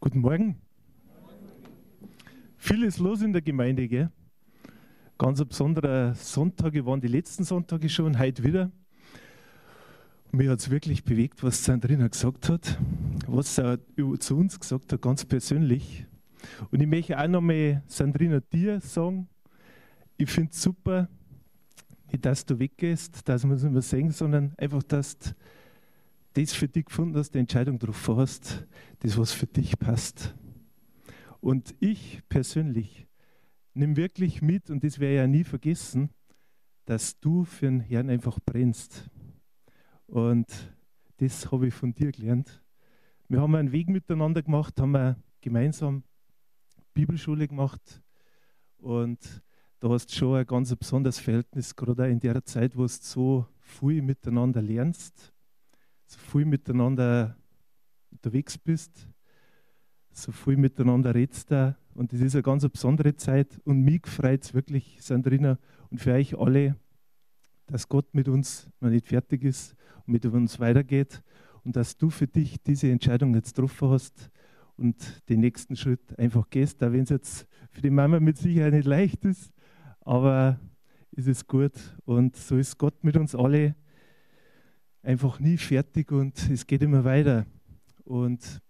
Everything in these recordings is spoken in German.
Guten Morgen. Viel ist los in der Gemeinde, gell? Ganz ein besonderer Sonntag, waren die letzten Sonntage schon, heute wieder. Mir hat es wirklich bewegt, was Sandrina gesagt hat, was er zu uns gesagt hat, ganz persönlich. Und ich möchte auch nochmal, Sandrina, dir sagen, ich finde es super, nicht, dass du weggehst, dass wir es nicht mehr sehen, sondern einfach, dass du das für dich gefunden hast, die Entscheidung getroffen hast, das, was für dich passt. Und ich persönlich nehme wirklich mit, und das werde ich ja nie vergessen, dass du für den Herrn einfach brennst. Und das habe ich von dir gelernt. Wir haben einen Weg miteinander gemacht, haben wir gemeinsam Bibelschule gemacht und da hast du schon ein ganz besonderes Verhältnis, gerade auch in der Zeit, wo du so viel miteinander lernst, so viel miteinander unterwegs bist, so viel miteinander redest. Da. Und das ist eine ganz besondere Zeit. Und mich freut es wirklich, Sandrina, und für euch alle, dass Gott mit uns noch nicht fertig ist und mit uns weitergeht und dass du für dich diese Entscheidung jetzt getroffen hast und den nächsten Schritt einfach gehst, auch wenn es jetzt für die Mama mit Sicherheit nicht leicht ist, aber es ist gut und so ist Gott mit uns alle einfach nie fertig und es geht immer weiter. Und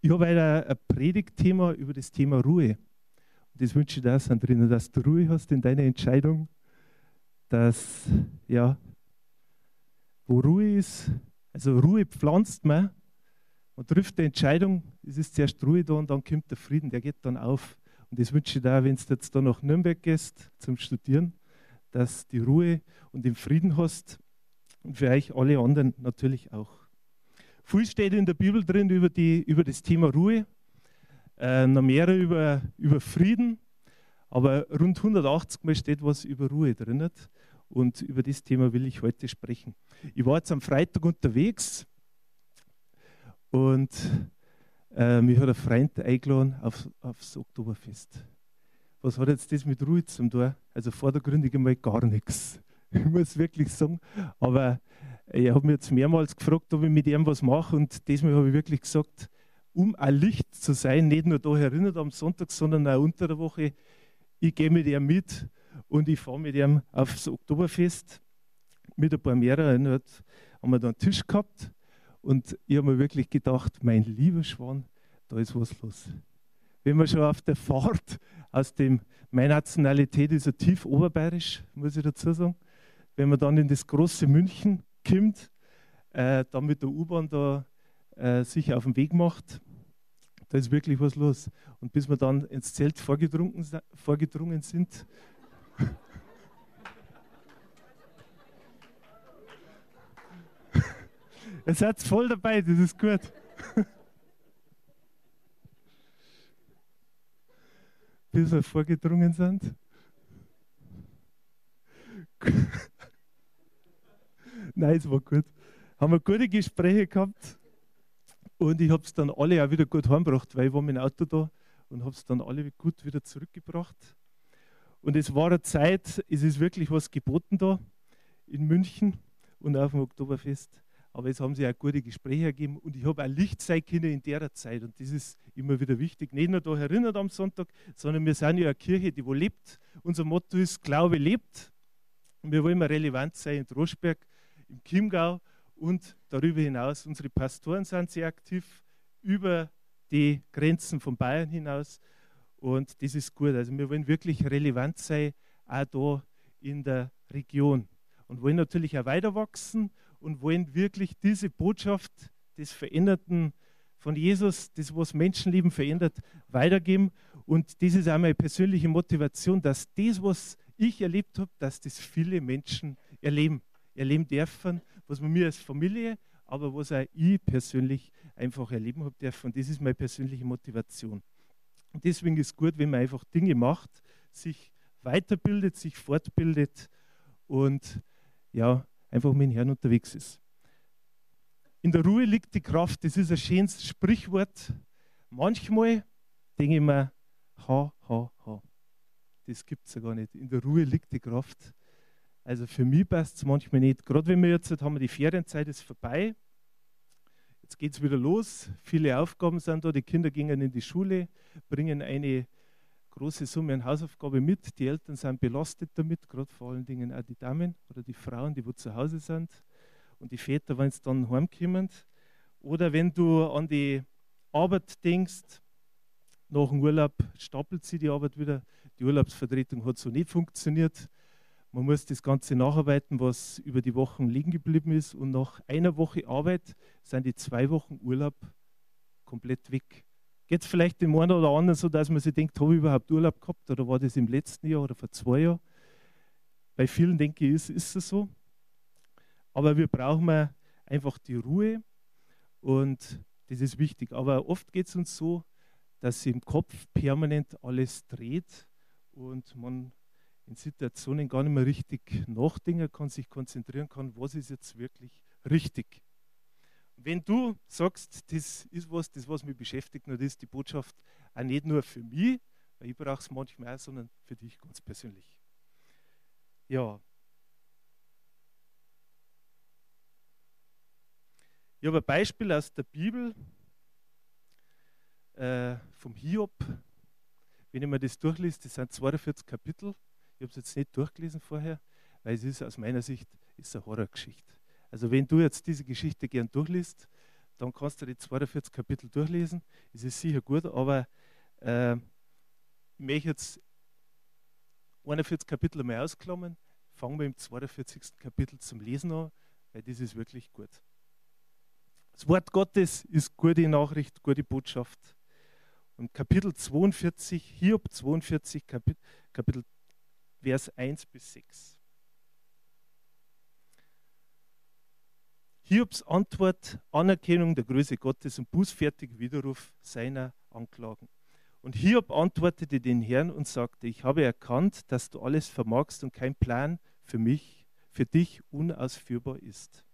ich habe heute ein Predigtthema über das Thema Ruhe. Und das wünsche ich dir, Sandrina, dass du Ruhe hast in deiner Entscheidung, dass, ja, wo Ruhe ist, also Ruhe pflanzt man, man trifft die Entscheidung, es ist zuerst Ruhe da und dann kommt der Frieden, der geht dann auf. Und das wünsche ich dir, wenn du jetzt da nach Nürnberg gehst zum Studieren, dass die Ruhe und den Frieden hast und für euch alle anderen natürlich auch. Viel steht in der Bibel drin über, die, über das Thema Ruhe, äh, noch mehr über, über Frieden, aber rund 180 Mal steht was über Ruhe drin. Und über das Thema will ich heute sprechen. Ich war jetzt am Freitag unterwegs und äh, mich hat ein Freund eingeladen auf, aufs Oktoberfest. Was hat jetzt das mit Ruhe zum tun? Also vordergründig einmal gar nichts. Ich muss wirklich sagen. Aber er hat mich jetzt mehrmals gefragt, ob ich mit ihm was mache. Und diesmal habe ich wirklich gesagt, um ein Licht zu sein, nicht nur da erinnert am Sonntag, sondern auch unter der Woche, ich gehe mit ihm mit und ich fahre mit ihm aufs Oktoberfest mit ein paar mehreren. Haben wir da einen Tisch gehabt und ich habe mir wirklich gedacht, mein lieber Schwan, da ist was los. Wenn man schon auf der Fahrt aus dem, meine Nationalität ist ja tief oberbayerisch, muss ich dazu sagen, wenn man dann in das große München kommt, äh, dann mit der U-Bahn da äh, sich auf den Weg macht, da ist wirklich was los. Und bis wir dann ins Zelt vorgedrungen, sind, Ihr seid voll dabei, das ist gut. Bis wir vorgedrungen sind. Nein, es war gut. Haben wir gute Gespräche gehabt und ich habe es dann alle auch wieder gut heimgebracht, weil ich war mit dem Auto da und habe es dann alle gut wieder zurückgebracht. Und es war eine Zeit, es ist wirklich was geboten da in München und auf dem Oktoberfest aber es haben sich auch gute Gespräche ergeben und ich habe ein Licht sein können in der Zeit und das ist immer wieder wichtig. Nicht nur da erinnert am Sonntag, sondern wir sind ja eine Kirche, die wo lebt. Unser Motto ist, Glaube lebt. Und wir wollen immer relevant sein in Droschberg, im Chiemgau und darüber hinaus. Unsere Pastoren sind sehr aktiv über die Grenzen von Bayern hinaus und das ist gut. Also wir wollen wirklich relevant sein, auch da in der Region und wollen natürlich auch weiter wachsen und wollen wirklich diese Botschaft des Veränderten von Jesus, das, was Menschenleben verändert, weitergeben. Und das ist auch meine persönliche Motivation, dass das, was ich erlebt habe, dass das viele Menschen erleben, erleben dürfen, was wir mir als Familie, aber was auch ich persönlich einfach erleben habe dürfen. Das ist meine persönliche Motivation. Und deswegen ist es gut, wenn man einfach Dinge macht, sich weiterbildet, sich fortbildet und ja, einfach mit dem Herrn unterwegs ist. In der Ruhe liegt die Kraft, das ist ein schönes Sprichwort. Manchmal denke ich mir, ha, ha, ha. Das gibt es ja gar nicht. In der Ruhe liegt die Kraft. Also für mich passt es manchmal nicht. Gerade wenn wir jetzt haben, wir die Ferienzeit ist vorbei. Jetzt geht es wieder los. Viele Aufgaben sind da. Die Kinder gehen in die Schule, bringen eine große Summe an Hausaufgabe mit. Die Eltern sind belastet damit, gerade vor allen Dingen auch die Damen oder die Frauen, die wo zu Hause sind. Und die Väter, wenn sie dann heimkommen. Oder wenn du an die Arbeit denkst, nach dem Urlaub stapelt sie die Arbeit wieder. Die Urlaubsvertretung hat so nicht funktioniert. Man muss das Ganze nacharbeiten, was über die Wochen liegen geblieben ist. Und nach einer Woche Arbeit sind die zwei Wochen Urlaub komplett weg. Geht es vielleicht dem einen oder anderen so, dass man sich denkt, habe ich überhaupt Urlaub gehabt oder war das im letzten Jahr oder vor zwei Jahren? Bei vielen denke ich, ist, ist es so. Aber wir brauchen einfach die Ruhe und das ist wichtig. Aber oft geht es uns so, dass im Kopf permanent alles dreht und man in Situationen gar nicht mehr richtig nachdenken kann, sich konzentrieren kann, was ist jetzt wirklich richtig. Wenn du sagst, das ist was, das was mich beschäftigt, nur das ist die Botschaft auch nicht nur für mich, weil ich brauche es manchmal auch, sondern für dich ganz persönlich. Ja. Ich habe ein Beispiel aus der Bibel äh, vom Hiob. Wenn ich mir das durchlese, das sind 42 Kapitel. Ich habe es jetzt nicht durchgelesen vorher, weil es ist aus meiner Sicht ist eine Horrorgeschichte. Also wenn du jetzt diese Geschichte gern durchliest, dann kannst du die 42 Kapitel durchlesen. Es ist sicher gut, aber äh, ich möchte jetzt 41 Kapitel einmal ausklammern. Fangen wir im 42. Kapitel zum Lesen an, weil das ist wirklich gut. Das Wort Gottes ist gute Nachricht, gute Botschaft. Und Kapitel 42, Hiob 42, Kapitel, Vers 1 bis 6. Hiobs Antwort, Anerkennung der Größe Gottes und bußfertig Widerruf seiner Anklagen. Und Hiob antwortete den Herrn und sagte, ich habe erkannt, dass du alles vermagst und kein Plan für mich, für dich unausführbar ist.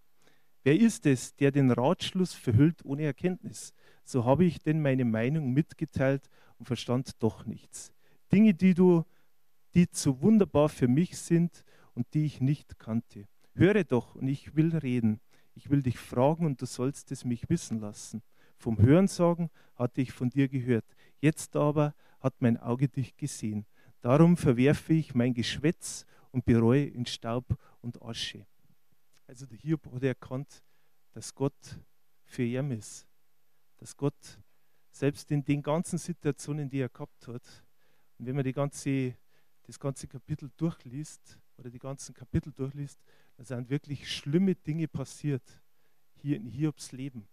Wer ist es, der den Ratschluss verhüllt ohne Erkenntnis? So habe ich denn meine Meinung mitgeteilt und verstand doch nichts. Dinge, die du die zu wunderbar für mich sind und die ich nicht kannte. Höre doch und ich will reden. Ich will dich fragen und du sollst es mich wissen lassen. Vom Hörensagen hatte ich von dir gehört. Jetzt aber hat mein Auge dich gesehen. Darum verwerfe ich mein Geschwätz und bereue in Staub und Asche. Also der Hiob hat erkannt, dass Gott für ihn ist. Dass Gott selbst in den ganzen Situationen, die er gehabt hat, und wenn man die ganze das ganze Kapitel durchliest oder die ganzen Kapitel durchliest, da sind wirklich schlimme Dinge passiert hier in Hiobs Leben.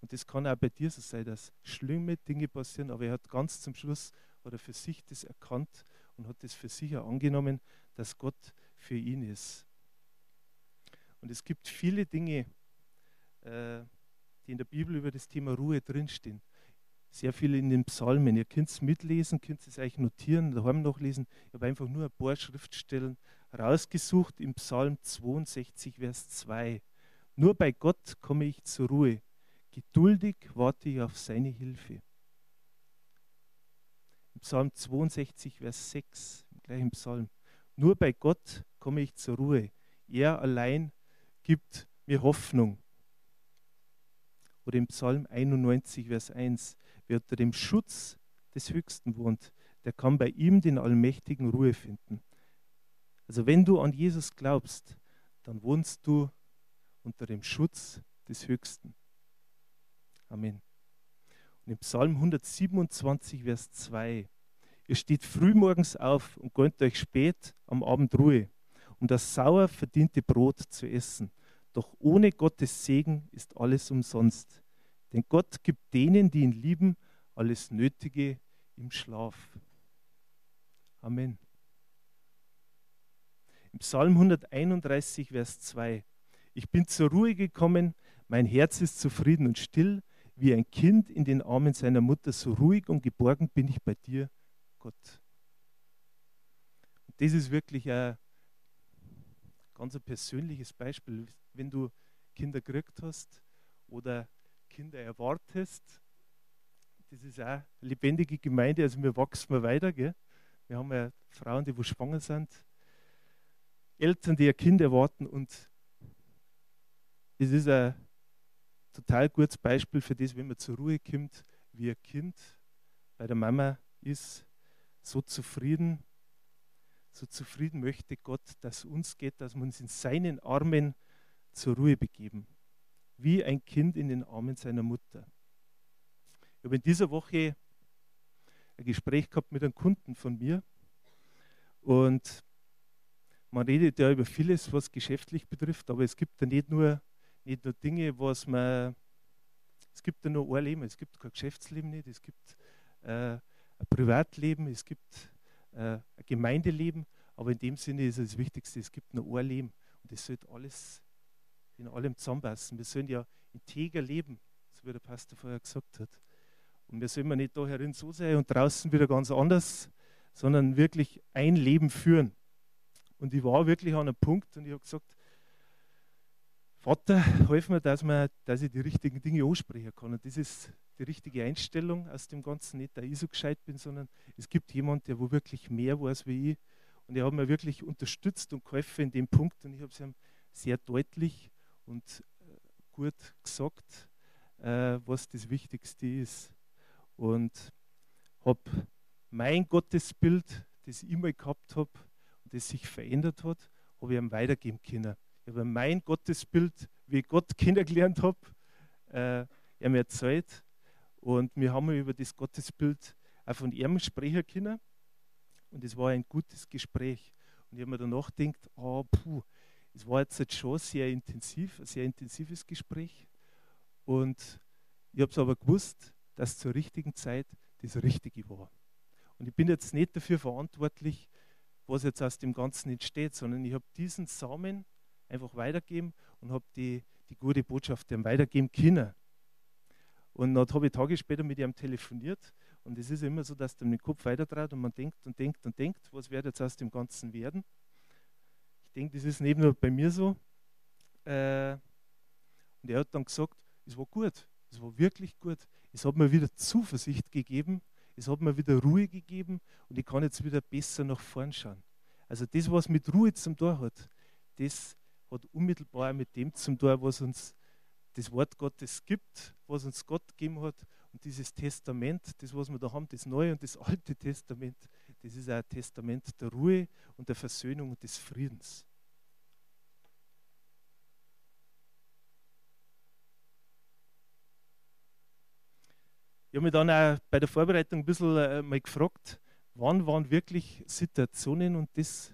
Und das kann auch bei dir so sein, dass schlimme Dinge passieren, aber er hat ganz zum Schluss oder für sich das erkannt und hat das für sich auch angenommen, dass Gott für ihn ist. Und es gibt viele Dinge, äh, die in der Bibel über das Thema Ruhe drinstehen sehr viel in den Psalmen. Ihr könnt es mitlesen, könnt es euch notieren, daheim nachlesen. Ich habe einfach nur ein paar Schriftstellen rausgesucht im Psalm 62, Vers 2. Nur bei Gott komme ich zur Ruhe. Geduldig warte ich auf seine Hilfe. Im Psalm 62, Vers 6, im gleichen Psalm. Nur bei Gott komme ich zur Ruhe. Er allein gibt mir Hoffnung. Oder im Psalm 91, Vers 1. Wer unter dem Schutz des Höchsten wohnt, der kann bei ihm den Allmächtigen Ruhe finden. Also wenn du an Jesus glaubst, dann wohnst du unter dem Schutz des Höchsten. Amen. Und im Psalm 127, Vers 2, ihr steht frühmorgens auf und gönnt euch spät am Abend Ruhe, um das sauer verdiente Brot zu essen. Doch ohne Gottes Segen ist alles umsonst. Denn Gott gibt denen, die ihn lieben, alles Nötige im Schlaf. Amen. Im Psalm 131, Vers 2. Ich bin zur Ruhe gekommen, mein Herz ist zufrieden und still, wie ein Kind in den Armen seiner Mutter, so ruhig und geborgen bin ich bei dir, Gott. Und das ist wirklich ein ganz ein persönliches Beispiel. Wenn du Kinder gekriegt hast oder Kinder erwartest. Das ist auch eine lebendige Gemeinde, also wir wachsen mal weiter. Gell? Wir haben ja Frauen, die wo schwanger sind, Eltern, die ihr Kind erwarten und es ist ein total gutes Beispiel für das, wenn man zur Ruhe kommt, wie ein Kind bei der Mama ist, so zufrieden, so zufrieden möchte Gott, dass uns geht, dass wir uns in seinen Armen zur Ruhe begeben. Wie ein Kind in den Armen seiner Mutter. Ich habe in dieser Woche ein Gespräch gehabt mit einem Kunden von mir und man redet ja über vieles, was geschäftlich betrifft, aber es gibt ja nicht nur, nicht nur Dinge, was man, es gibt ja nur ein Leben, es gibt kein Geschäftsleben nicht, es gibt äh, ein Privatleben, es gibt äh, ein Gemeindeleben, aber in dem Sinne ist es das Wichtigste, es gibt nur ein Leben und es sollte alles in allem zusammenpassen. Wir sollen ja integer leben, so wie der Pastor vorher gesagt hat. Und wir sollen nicht da herin so sein und draußen wieder ganz anders, sondern wirklich ein Leben führen. Und ich war wirklich an einem Punkt und ich habe gesagt, Vater, hilf mir, dass, man, dass ich die richtigen Dinge aussprechen kann. Und das ist die richtige Einstellung aus dem Ganzen. Nicht, dass ich so gescheit bin, sondern es gibt jemanden, der wo wirklich mehr weiß wie ich. Und er hat mir wirklich unterstützt und geholfen in dem Punkt. Und ich habe es ihm sehr deutlich und äh, gut gesagt, äh, was das Wichtigste ist und habe mein Gottesbild, das ich immer gehabt habe und das sich verändert hat, habe ich ihm weitergeben können. Ich habe mein Gottesbild, wie ich Gott kennengelernt habe, äh, ihm erzählt und wir haben über das Gottesbild auch von ihm sprechen können und es war ein gutes Gespräch. Und ich habe mir danach gedacht, oh, puh, es war jetzt schon sehr intensiv, ein sehr intensives Gespräch. Und ich habe es aber gewusst, dass zur richtigen Zeit das Richtige war. Und ich bin jetzt nicht dafür verantwortlich, was jetzt aus dem Ganzen entsteht, sondern ich habe diesen Samen einfach weitergeben und habe die, die gute Botschaft dem weitergeben können. Und dann habe ich Tage später mit ihm telefoniert und es ist immer so, dass dann den Kopf weitertrat und man denkt und denkt und denkt, was wird jetzt aus dem Ganzen werden. Ich denke, das ist nicht nur bei mir so. Äh, und er hat dann gesagt, es war gut, es war wirklich gut. Es hat mir wieder Zuversicht gegeben, es hat mir wieder Ruhe gegeben und ich kann jetzt wieder besser nach vorn schauen. Also das, was mit Ruhe zum Tor hat, das hat unmittelbar mit dem zum Tor, was uns das Wort Gottes gibt, was uns Gott gegeben hat. Und dieses Testament, das, was wir da haben, das Neue und das Alte Testament, das ist ein Testament der Ruhe und der Versöhnung und des Friedens. Ich habe mich dann auch bei der Vorbereitung ein bisschen äh, mal gefragt, wann waren wirklich Situationen, und das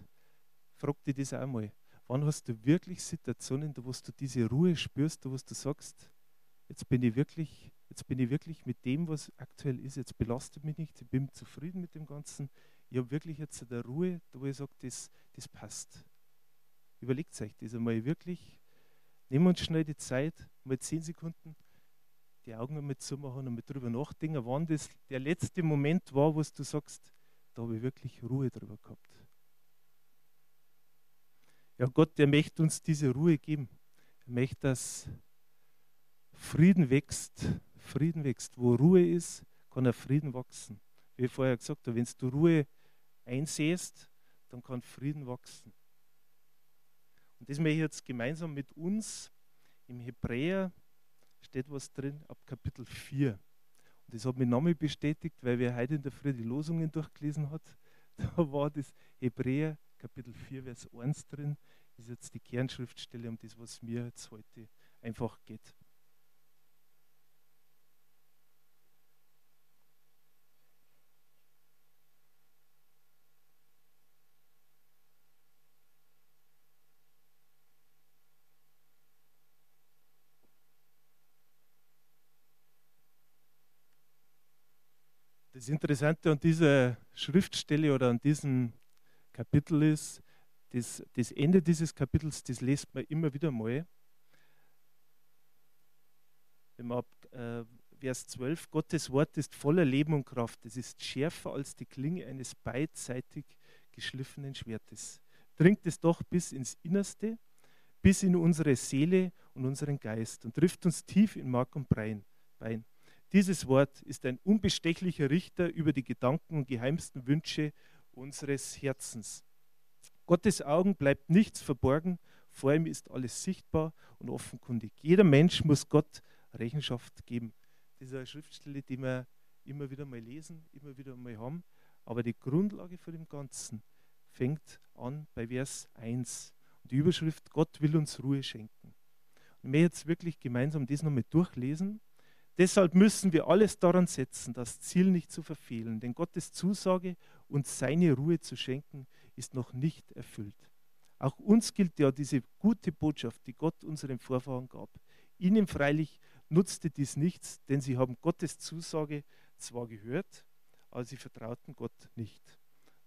fragte ich das auch mal, wann hast du wirklich Situationen, wo du diese Ruhe spürst, wo du sagst, jetzt bin ich wirklich, jetzt bin ich wirklich mit dem, was aktuell ist, jetzt belastet mich nicht, ich bin zufrieden mit dem Ganzen, ich habe wirklich jetzt eine Ruhe, wo ich sage, das, das passt. Überlegt euch das einmal wirklich, nehmen wir uns schnell die Zeit, mal zehn Sekunden, die Augen einmal zumachen und mal drüber nachdenken, wann das der letzte Moment war, wo du sagst, da habe ich wirklich Ruhe drüber gehabt. Ja, Gott, der möchte uns diese Ruhe geben. Er möchte, dass Frieden wächst. Frieden wächst. Wo Ruhe ist, kann er Frieden wachsen. Wie ich vorher gesagt habe, wenn du Ruhe einsähst, dann kann Frieden wachsen. Und das möchte ich jetzt gemeinsam mit uns im Hebräer steht was drin ab Kapitel 4. Und das hat mich nochmal bestätigt, weil wir heute in der Früh die Losungen durchgelesen hat. Da war das Hebräer Kapitel 4, Vers 1 drin. Das ist jetzt die Kernschriftstelle, um das, was mir jetzt heute einfach geht. Das Interessante an dieser Schriftstelle oder an diesem Kapitel ist, das, das Ende dieses Kapitels, das lest man immer wieder mal. Wenn man ab äh, Vers 12, Gottes Wort ist voller Leben und Kraft. Es ist schärfer als die Klinge eines beidseitig geschliffenen Schwertes. Dringt es doch bis ins Innerste, bis in unsere Seele und unseren Geist und trifft uns tief in Mark und Bein. Dieses Wort ist ein unbestechlicher Richter über die Gedanken und geheimsten Wünsche unseres Herzens. Gottes Augen bleibt nichts verborgen, vor ihm ist alles sichtbar und offenkundig. Jeder Mensch muss Gott Rechenschaft geben. Das ist eine Schriftstelle, die wir immer wieder mal lesen, immer wieder mal haben. Aber die Grundlage von dem Ganzen fängt an bei Vers 1. Und die Überschrift, Gott will uns Ruhe schenken. Und wir jetzt wirklich gemeinsam das nochmal durchlesen. Deshalb müssen wir alles daran setzen, das Ziel nicht zu verfehlen, denn Gottes Zusage, uns seine Ruhe zu schenken, ist noch nicht erfüllt. Auch uns gilt ja diese gute Botschaft, die Gott unseren Vorfahren gab. Ihnen freilich nutzte dies nichts, denn sie haben Gottes Zusage zwar gehört, aber sie vertrauten Gott nicht.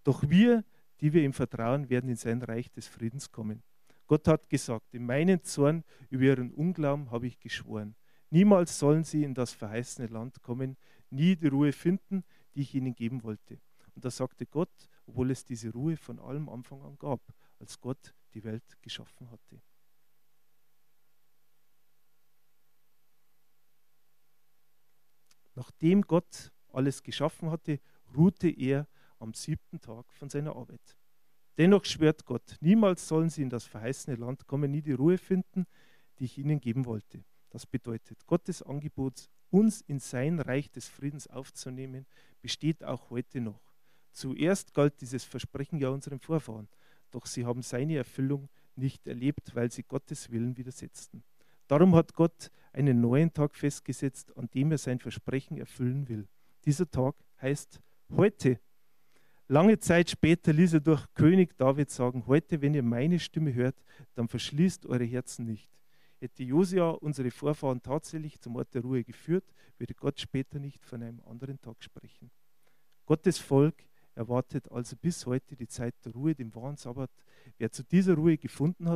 Doch wir, die wir ihm vertrauen, werden in sein Reich des Friedens kommen. Gott hat gesagt, in meinen Zorn über ihren Unglauben habe ich geschworen. Niemals sollen sie in das verheißene Land kommen, nie die Ruhe finden, die ich ihnen geben wollte. Und da sagte Gott, obwohl es diese Ruhe von allem Anfang an gab, als Gott die Welt geschaffen hatte. Nachdem Gott alles geschaffen hatte, ruhte er am siebten Tag von seiner Arbeit. Dennoch schwört Gott, niemals sollen sie in das verheißene Land kommen, nie die Ruhe finden, die ich ihnen geben wollte. Das bedeutet, Gottes Angebot, uns in sein Reich des Friedens aufzunehmen, besteht auch heute noch. Zuerst galt dieses Versprechen ja unseren Vorfahren, doch sie haben seine Erfüllung nicht erlebt, weil sie Gottes Willen widersetzten. Darum hat Gott einen neuen Tag festgesetzt, an dem er sein Versprechen erfüllen will. Dieser Tag heißt heute. Lange Zeit später ließ er durch König David sagen, heute, wenn ihr meine Stimme hört, dann verschließt eure Herzen nicht. Hätte Josia unsere Vorfahren tatsächlich zum Ort der Ruhe geführt, würde Gott später nicht von einem anderen Tag sprechen. Gottes Volk erwartet also bis heute die Zeit der Ruhe, den wahren Sabbat. Wer zu dieser Ruhe gefunden hat,